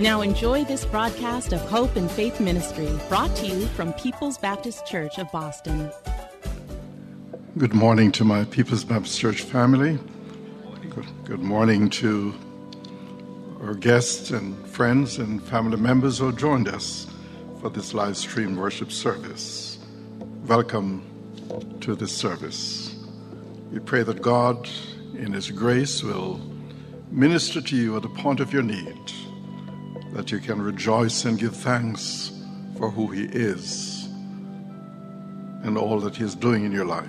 Now enjoy this broadcast of Hope and Faith Ministry, brought to you from People's Baptist Church of Boston. Good morning to my People's Baptist Church family. Good, morning to our guests and friends and family members who joined us for this live stream worship service. Welcome to this service. We pray that God, in His grace, will minister to you at the point of your need that you can rejoice and give thanks for who He is and all that He is doing in your life.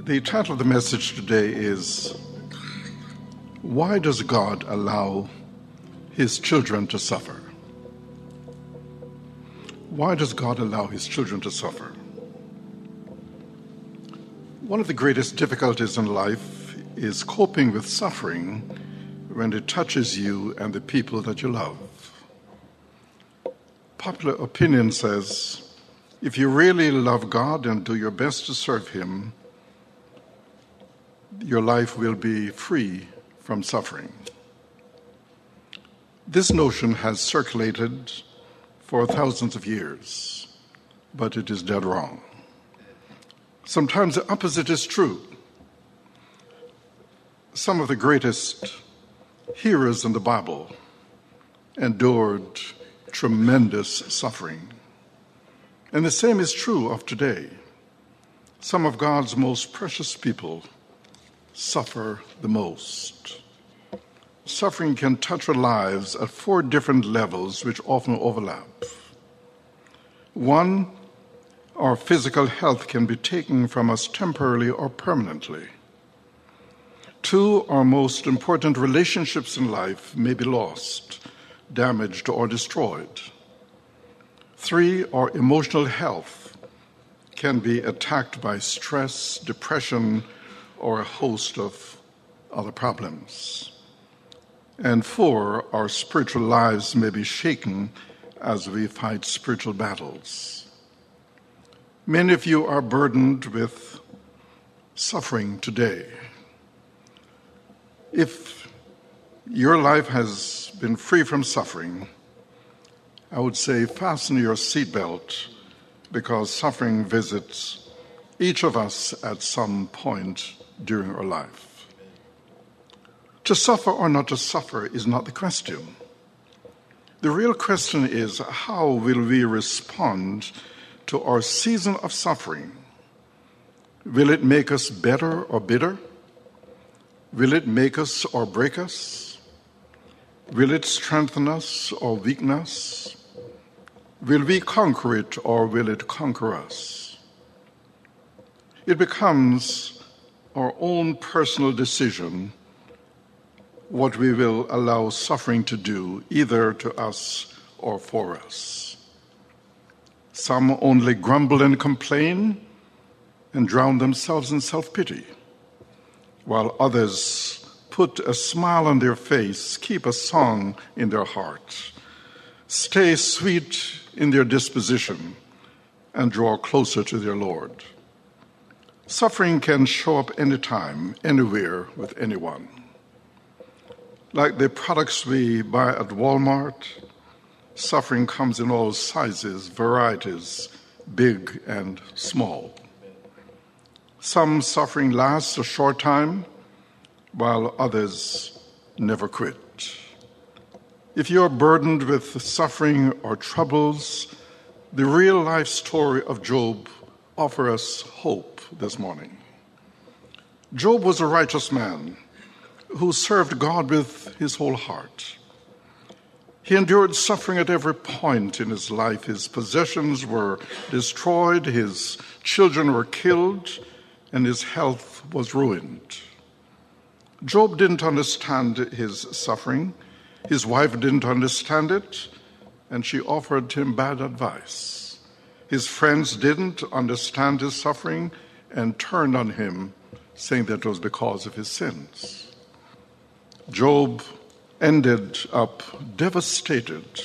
The title of the message today is Why Does God Allow His Children to Suffer? Why does God allow His children to suffer? One of the greatest difficulties in life is coping with suffering when it touches you and the people that you love. Popular opinion says if you really love God and do your best to serve Him, your life will be free from suffering. This notion has circulated for thousands of years, but it is dead wrong. Sometimes the opposite is true. Some of the greatest heroes in the Bible endured tremendous suffering. And the same is true of today. Some of God's most precious people suffer the most. Suffering can touch our lives at four different levels, which often overlap. One, our physical health can be taken from us temporarily or permanently. Two, our most important relationships in life may be lost, damaged, or destroyed. Three, our emotional health can be attacked by stress, depression, or a host of other problems. And four, our spiritual lives may be shaken as we fight spiritual battles. Many of you are burdened with suffering today. If your life has been free from suffering, I would say fasten your seatbelt because suffering visits each of us at some point during our life. To suffer or not to suffer is not the question. The real question is how will we respond to our season of suffering? Will it make us better or bitter? Will it make us or break us? Will it strengthen us or weaken us? Will we conquer it or will it conquer us? It becomes our own personal decision what we will allow suffering to do, either to us or for us. Some only grumble and complain and drown themselves in self pity while others put a smile on their face, keep a song in their heart, stay sweet in their disposition, and draw closer to their Lord. Suffering can show up anytime, anywhere, with anyone. Like the products we buy at Walmart, suffering comes in all sizes, varieties, big and small. Some suffering lasts a short time, while others never quit. If you are burdened with suffering or troubles, the real life story of Job offers us hope this morning. Job was a righteous man who served God with his whole heart. He endured suffering at every point in his life. His possessions were destroyed, his children were killed, and his health was ruined. Job didn't understand his suffering. His wife didn't understand it, and she offered him bad advice. His friends didn't understand his suffering and turned on him, saying that it was because of his sins. Job ended up devastated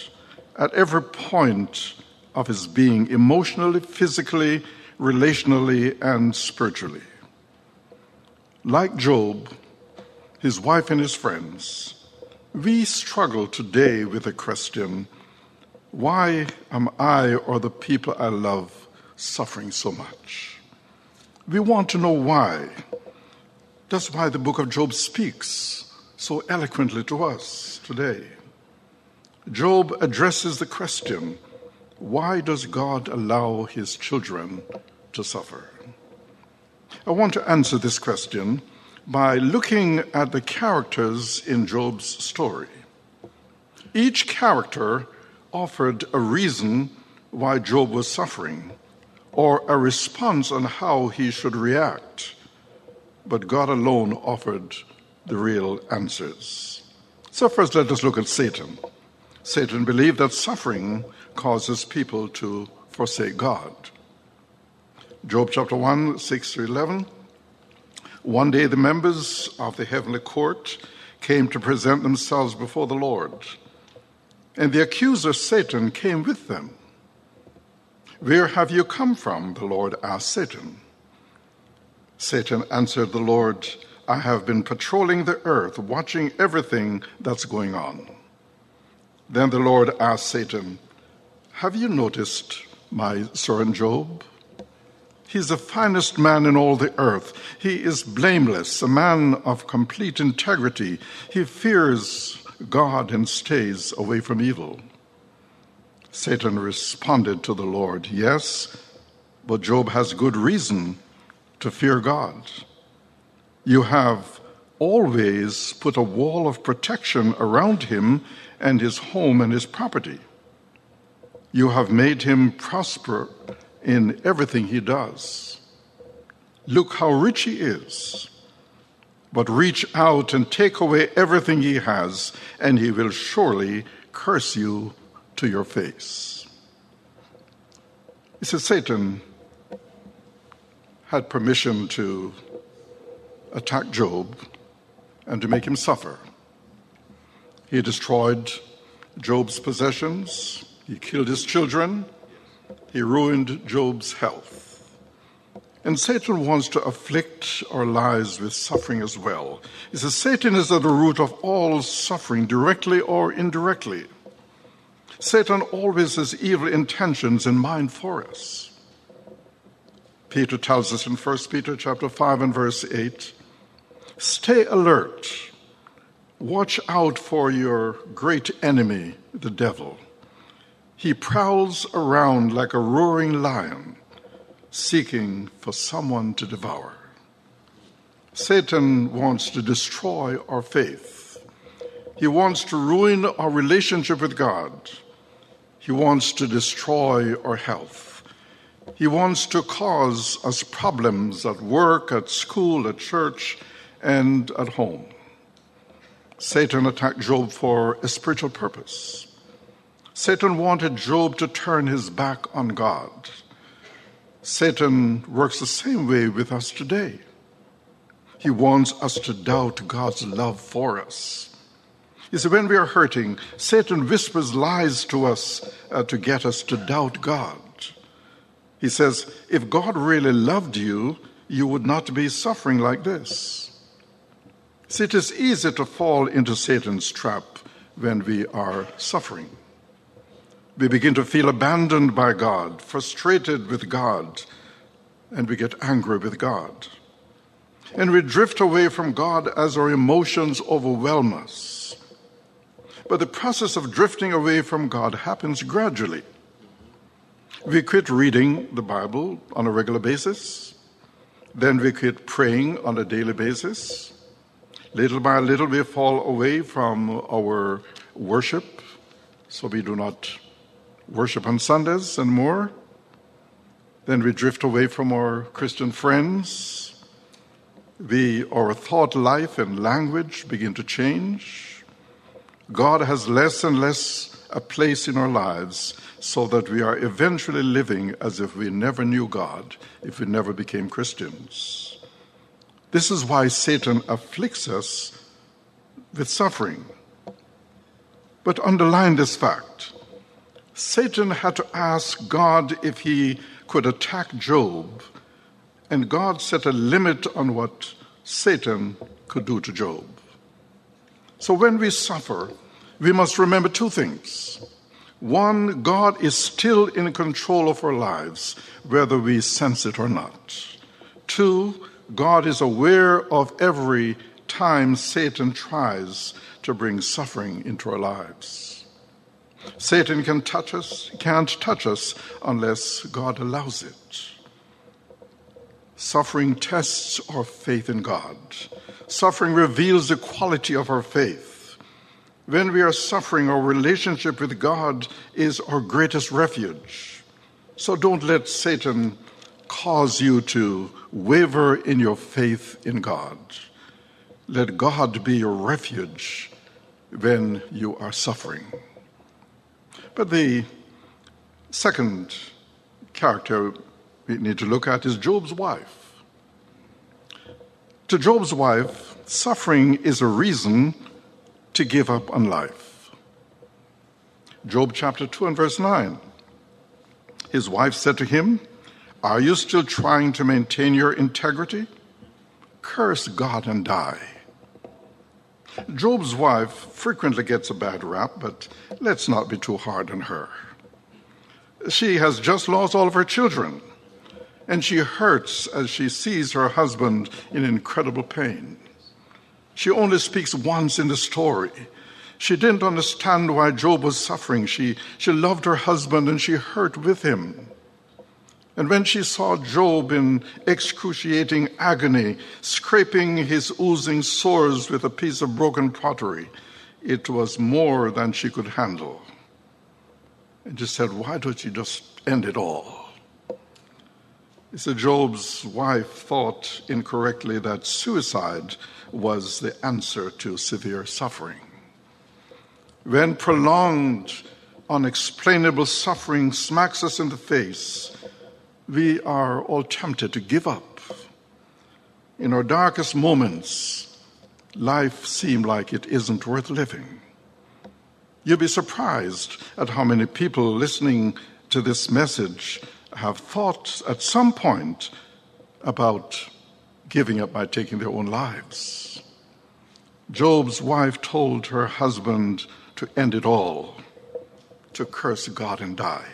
at every point of his being, emotionally, physically, relationally, and spiritually. Like Job, his wife, and his friends, we struggle today with the question why am I or the people I love suffering so much? We want to know why. That's why the book of Job speaks so eloquently to us today. Job addresses the question why does God allow his children to suffer? I want to answer this question by looking at the characters in Job's story. Each character offered a reason why Job was suffering or a response on how he should react, but God alone offered the real answers. So, first, let us look at Satan. Satan believed that suffering causes people to forsake God. Job chapter 1, 6 to 11 one day, the members of the heavenly court came to present themselves before the Lord, and the accuser Satan came with them. Where have you come from? The Lord asked Satan. Satan answered the Lord, I have been patrolling the earth, watching everything that's going on. Then the Lord asked Satan, Have you noticed my servant Job? He's the finest man in all the earth. He is blameless, a man of complete integrity. He fears God and stays away from evil. Satan responded to the Lord, Yes, but Job has good reason to fear God. You have always put a wall of protection around him and his home and his property. You have made him prosper in everything he does. Look how rich he is. But reach out and take away everything he has, and he will surely curse you to your face. He said Satan had permission to attack Job and to make him suffer. He destroyed Job's possessions, he killed his children, he ruined Job's health. And Satan wants to afflict our lives with suffering as well. He says Satan is at the root of all suffering, directly or indirectly. Satan always has evil intentions in mind for us. Peter tells us in 1 Peter chapter 5 and verse 8, stay alert. Watch out for your great enemy, the devil. He prowls around like a roaring lion, seeking for someone to devour. Satan wants to destroy our faith. He wants to ruin our relationship with God. He wants to destroy our health. He wants to cause us problems at work, at school, at church, and at home. Satan attacked Job for a spiritual purpose. Satan wanted Job to turn his back on God. Satan works the same way with us today. He wants us to doubt God's love for us. You see, when we are hurting, Satan whispers lies to us uh, to get us to doubt God. He says, if God really loved you, you would not be suffering like this. It is easy to fall into Satan's trap when we are suffering we begin to feel abandoned by God, frustrated with God, and we get angry with God. And we drift away from God as our emotions overwhelm us. But the process of drifting away from God happens gradually. We quit reading the Bible on a regular basis. Then we quit praying on a daily basis. Little by little, we fall away from our worship, so we do not worship on Sundays and more. Then we drift away from our Christian friends. We, our thought life and language begin to change. God has less and less a place in our lives so that we are eventually living as if we never knew God, if we never became Christians. This is why Satan afflicts us with suffering. But underline this fact Satan had to ask God if he could attack Job, and God set a limit on what Satan could do to Job. So when we suffer, we must remember two things. One, God is still in control of our lives, whether we sense it or not. Two, God is aware of every time Satan tries to bring suffering into our lives. Satan can touch us, can't touch us unless God allows it. Suffering tests our faith in God. Suffering reveals the quality of our faith. When we are suffering, our relationship with God is our greatest refuge. So don't let Satan cause you to waver in your faith in God. Let God be your refuge when you are suffering. But the second character we need to look at is Job's wife. To Job's wife, suffering is a reason to give up on life. Job chapter 2 and verse 9. His wife said to him, Are you still trying to maintain your integrity? Curse God and die. Job's wife frequently gets a bad rap, but let's not be too hard on her. She has just lost all of her children and she hurts as she sees her husband in incredible pain. She only speaks once in the story. She didn't understand why Job was suffering. She, she loved her husband and she hurt with him. And when she saw Job in excruciating agony, scraping his oozing sores with a piece of broken pottery, it was more than she could handle. And she said, Why don't you just end it all? So Job's wife thought incorrectly that suicide was the answer to severe suffering. When prolonged, unexplainable suffering smacks us in the face, we are all tempted to give up. In our darkest moments, life seems like it isn't worth living. You'll be surprised at how many people listening to this message have thought at some point about giving up by taking their own lives. Job's wife told her husband to end it all, to curse God and die.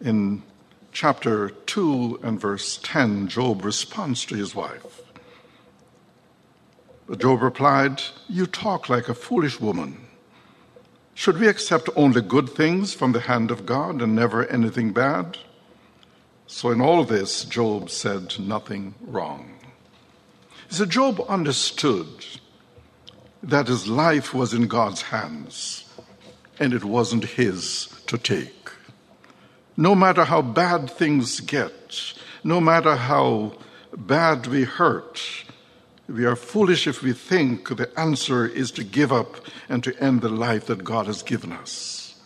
In chapter 2 and verse 10, Job responds to his wife. But Job replied, You talk like a foolish woman. Should we accept only good things from the hand of God and never anything bad? So, in all this, Job said nothing wrong. So, Job understood that his life was in God's hands and it wasn't his to take. No matter how bad things get, no matter how bad we hurt, we are foolish if we think the answer is to give up and to end the life that God has given us.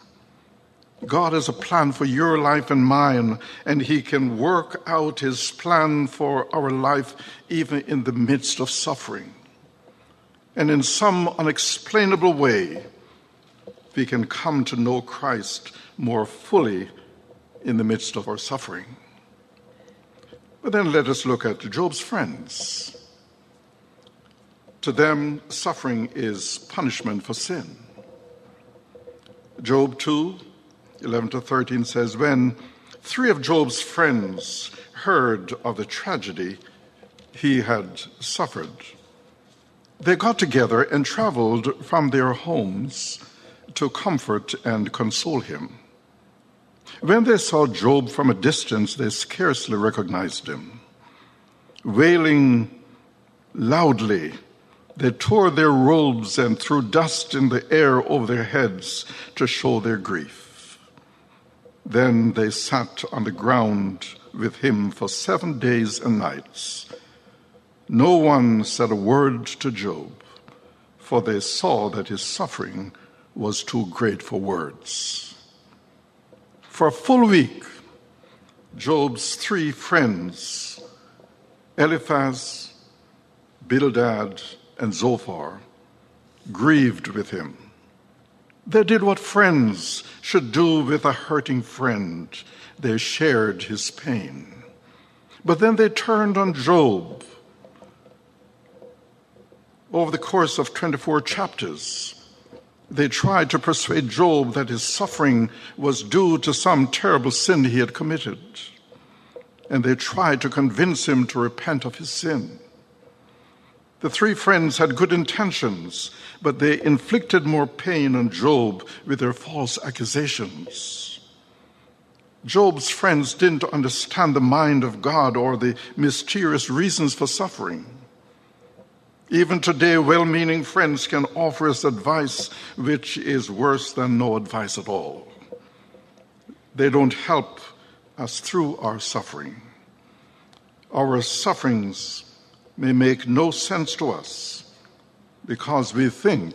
God has a plan for your life and mine, and He can work out His plan for our life even in the midst of suffering. And in some unexplainable way, we can come to know Christ more fully in the midst of our suffering. But then let us look at Job's friends. To them, suffering is punishment for sin. Job 2 11 to 13 says, When three of Job's friends heard of the tragedy he had suffered, They got together and traveled from their homes to comfort and console him. When they saw Job from a distance, they scarcely recognized him. Wailing loudly, they tore their robes and threw dust in the air over their heads to show their grief. Then they sat on the ground with him for seven days and nights. No one said a word to Job, for they saw that his suffering was too great for words. For a full week, Job's three friends, Eliphaz, Bildad, and Zophar, grieved with him. They did what friends should do with a hurting friend. They shared his pain. But then they turned on Job. Over the course of 24 chapters, they tried to persuade Job that his suffering was due to some terrible sin he had committed. And they tried to convince him to repent of his sin. The three friends had good intentions, but they inflicted more pain on Job with their false accusations. Job's friends didn't understand the mind of God or the mysterious reasons for suffering. Even today, well meaning friends can offer us advice which is worse than no advice at all. They don't help us through our suffering. Our sufferings may make no sense to us because we think,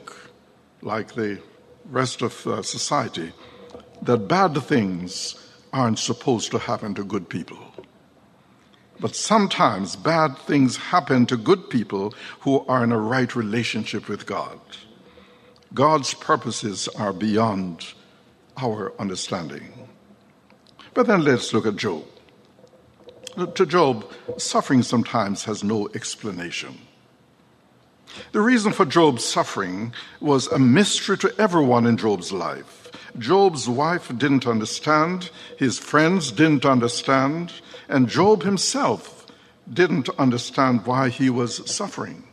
like the rest of uh, society, that bad things aren't supposed to happen to good people. But sometimes bad things happen to good people who are in a right relationship with God. God's purposes are beyond our understanding. But then let's look at Job. To Job, suffering sometimes has no explanation. The reason for Job's suffering was a mystery to everyone in Job's life. Job's wife didn't understand, his friends didn't understand, and Job himself didn't understand why he was suffering.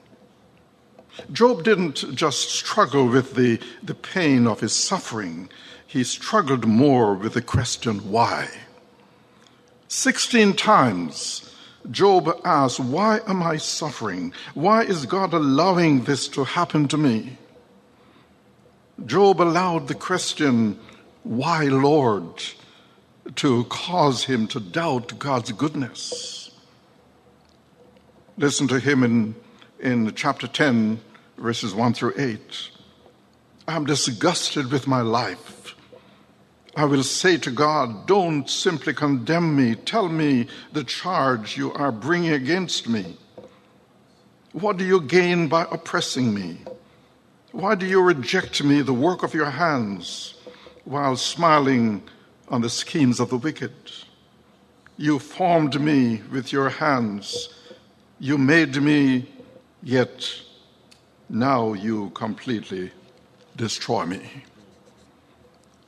Job didn't just struggle with the, the pain of his suffering, he struggled more with the question, why? 16 times, Job asked, Why am I suffering? Why is God allowing this to happen to me? Job allowed the question, Why, Lord, to cause him to doubt God's goodness. Listen to him in, in chapter 10, verses 1 through 8. I'm disgusted with my life. I will say to God, Don't simply condemn me. Tell me the charge you are bringing against me. What do you gain by oppressing me? Why do you reject me, the work of your hands, while smiling on the schemes of the wicked? You formed me with your hands. You made me, yet now you completely destroy me.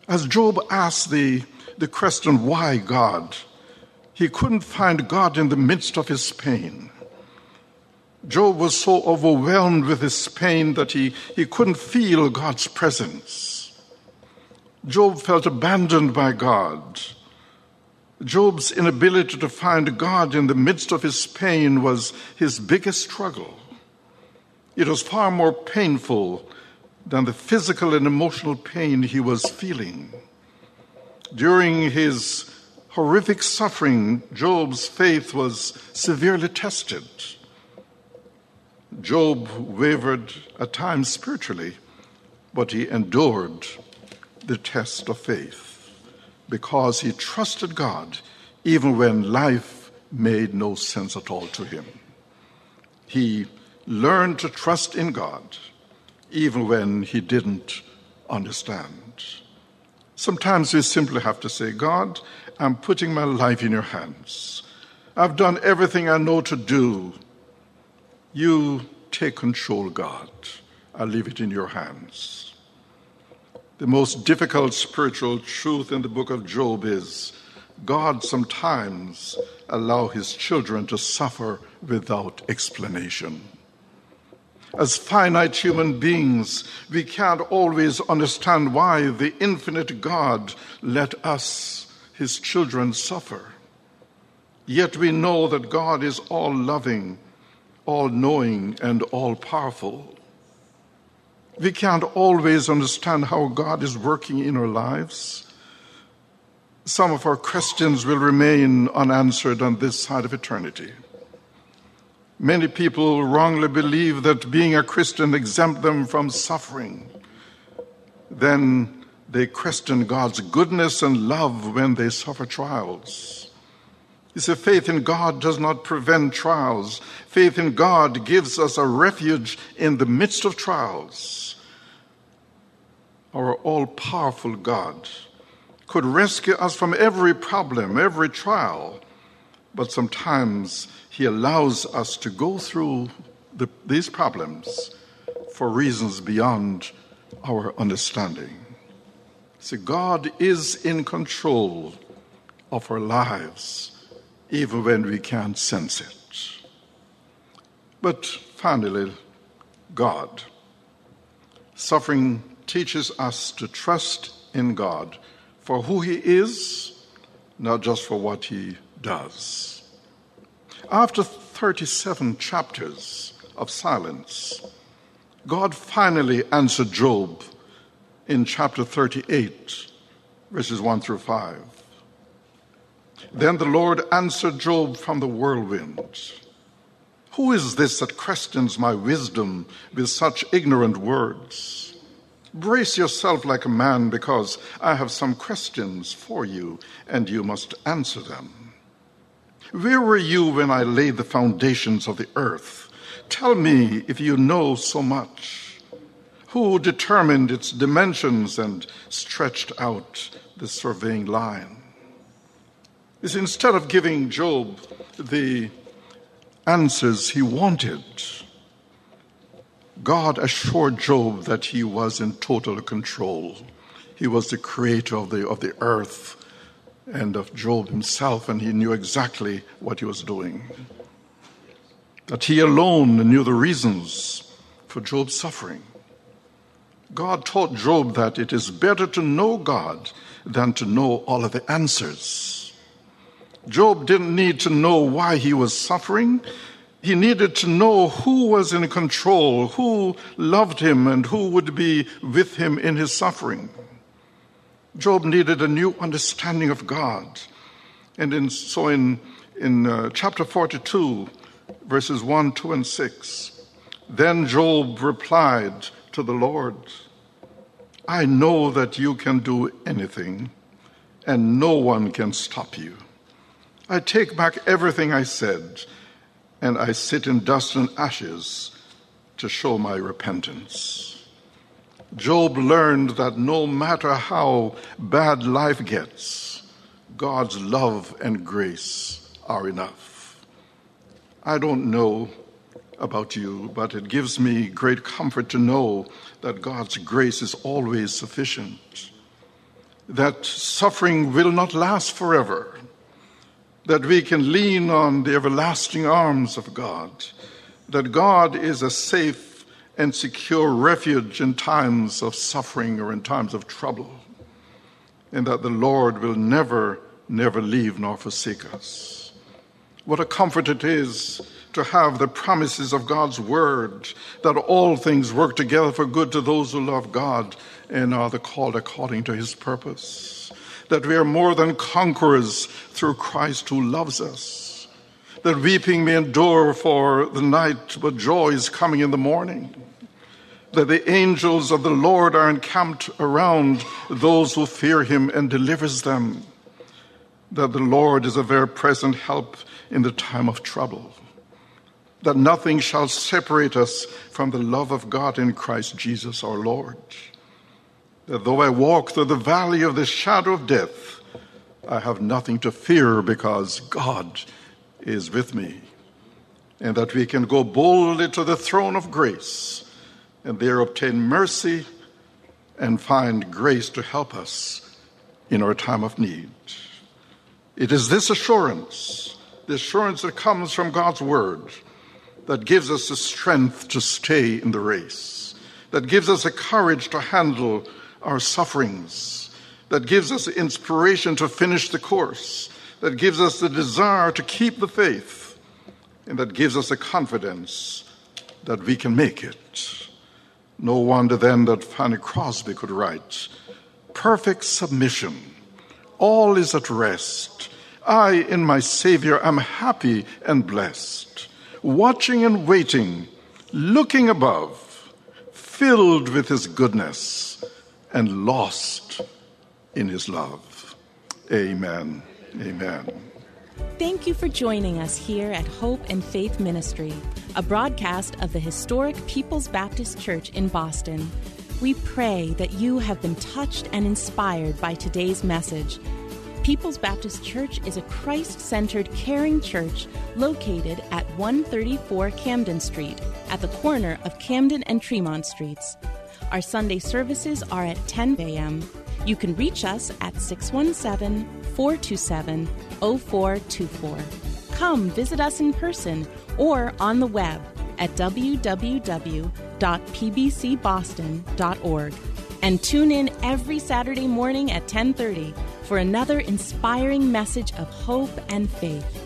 As Job asked the, the question, why God? He couldn't find God in the midst of his pain. Job was so overwhelmed with his pain that he, he couldn't feel God's presence. Job felt abandoned by God. Job's inability to find God in the midst of his pain was his biggest struggle. It was far more painful than the physical and emotional pain he was feeling. During his horrific suffering, Job's faith was severely tested. Job wavered at times spiritually, but he endured the test of faith because he trusted God even when life made no sense at all to him. He learned to trust in God even when he didn't understand. Sometimes we simply have to say, God, I'm putting my life in your hands. I've done everything I know to do. You take control, God. I leave it in your hands. The most difficult spiritual truth in the book of Job is God sometimes allow his children to suffer without explanation. As finite human beings, we can't always understand why the infinite God let us, his children, suffer. Yet we know that God is all loving, all knowing, and all powerful. We can't always understand how God is working in our lives. Some of our questions will remain unanswered on this side of eternity. Many people wrongly believe that being a Christian exempts them from suffering. Then they question God's goodness and love when they suffer trials. You see, faith in God does not prevent trials. Faith in God gives us a refuge in the midst of trials. Our all powerful God could rescue us from every problem, every trial, but sometimes he allows us to go through the, these problems for reasons beyond our understanding. See, God is in control of our lives, even when we can't sense it. But finally, God. Suffering teaches us to trust in God for who He is, not just for what He does. After 37 chapters of silence, God finally answered Job in chapter 38, verses 1 through 5. Then the Lord answered Job from the whirlwind Who is this that questions my wisdom with such ignorant words? Brace yourself like a man, because I have some questions for you, and you must answer them. Where were you when I laid the foundations of the earth? Tell me if you know so much. Who determined its dimensions and stretched out the surveying line? Is instead of giving Job the answers he wanted, God assured Job that he was in total control. He was the creator of the, of the earth and of Job himself, and he knew exactly what he was doing. That he alone knew the reasons for Job's suffering. God taught Job that it is better to know God than to know all of the answers. Job didn't need to know why he was suffering. He needed to know who was in control, who loved him, and who would be with him in his suffering. Job needed a new understanding of God. And in, so in, in uh, chapter 42, verses 1, 2, and 6, then Job replied to the Lord, I know that you can do anything, and no one can stop you. I take back everything I said, and I sit in dust and ashes to show my repentance. Job learned that no matter how bad life gets, God's love and grace are enough. I don't know about you, but it gives me great comfort to know that God's grace is always sufficient, that suffering will not last forever, that we can lean on the everlasting arms of God, that God is a safe and secure refuge in times of suffering or in times of trouble, and that the Lord will never, never leave nor forsake us. What a comfort it is to have the promises of God's word that all things work together for good to those who love God and are the called according to his purpose. That we are more than conquerors through Christ who loves us. That weeping may endure for the night, but joy is coming in the morning that the angels of the Lord are encamped around those who fear him and delivers them, that the Lord is a very present help in the time of trouble, that nothing shall separate us from the love of God in Christ Jesus our Lord, that though I walk through the valley of the shadow of death, I have nothing to fear because God is with me, and that we can go boldly to the throne of grace and there obtain mercy and find grace to help us in our time of need. It is this assurance, the assurance that comes from God's word, that gives us the strength to stay in the race, that gives us the courage to handle our sufferings, that gives us inspiration to finish the course, that gives us the desire to keep the faith, and that gives us the confidence that we can make it. No wonder then that Fanny Crosby could write, Perfect submission, all is at rest. I, in my Savior, am happy and blessed, watching and waiting, looking above, filled with His goodness and lost in His love. Amen. Amen. Thank you for joining us here at Hope and Faith Ministry, a broadcast of the historic People's Baptist Church in Boston. We pray that you have been touched and inspired by today's message. People's Baptist Church is a Christ centered, caring church located at 134 Camden Street, at the corner of Camden and Tremont Streets. Our Sunday services are at 10 a.m. You can reach us at 617 427 0424. Come visit us in person or on the web at www.pbcboston.org and tune in every Saturday morning at 10:30 for another inspiring message of hope and faith.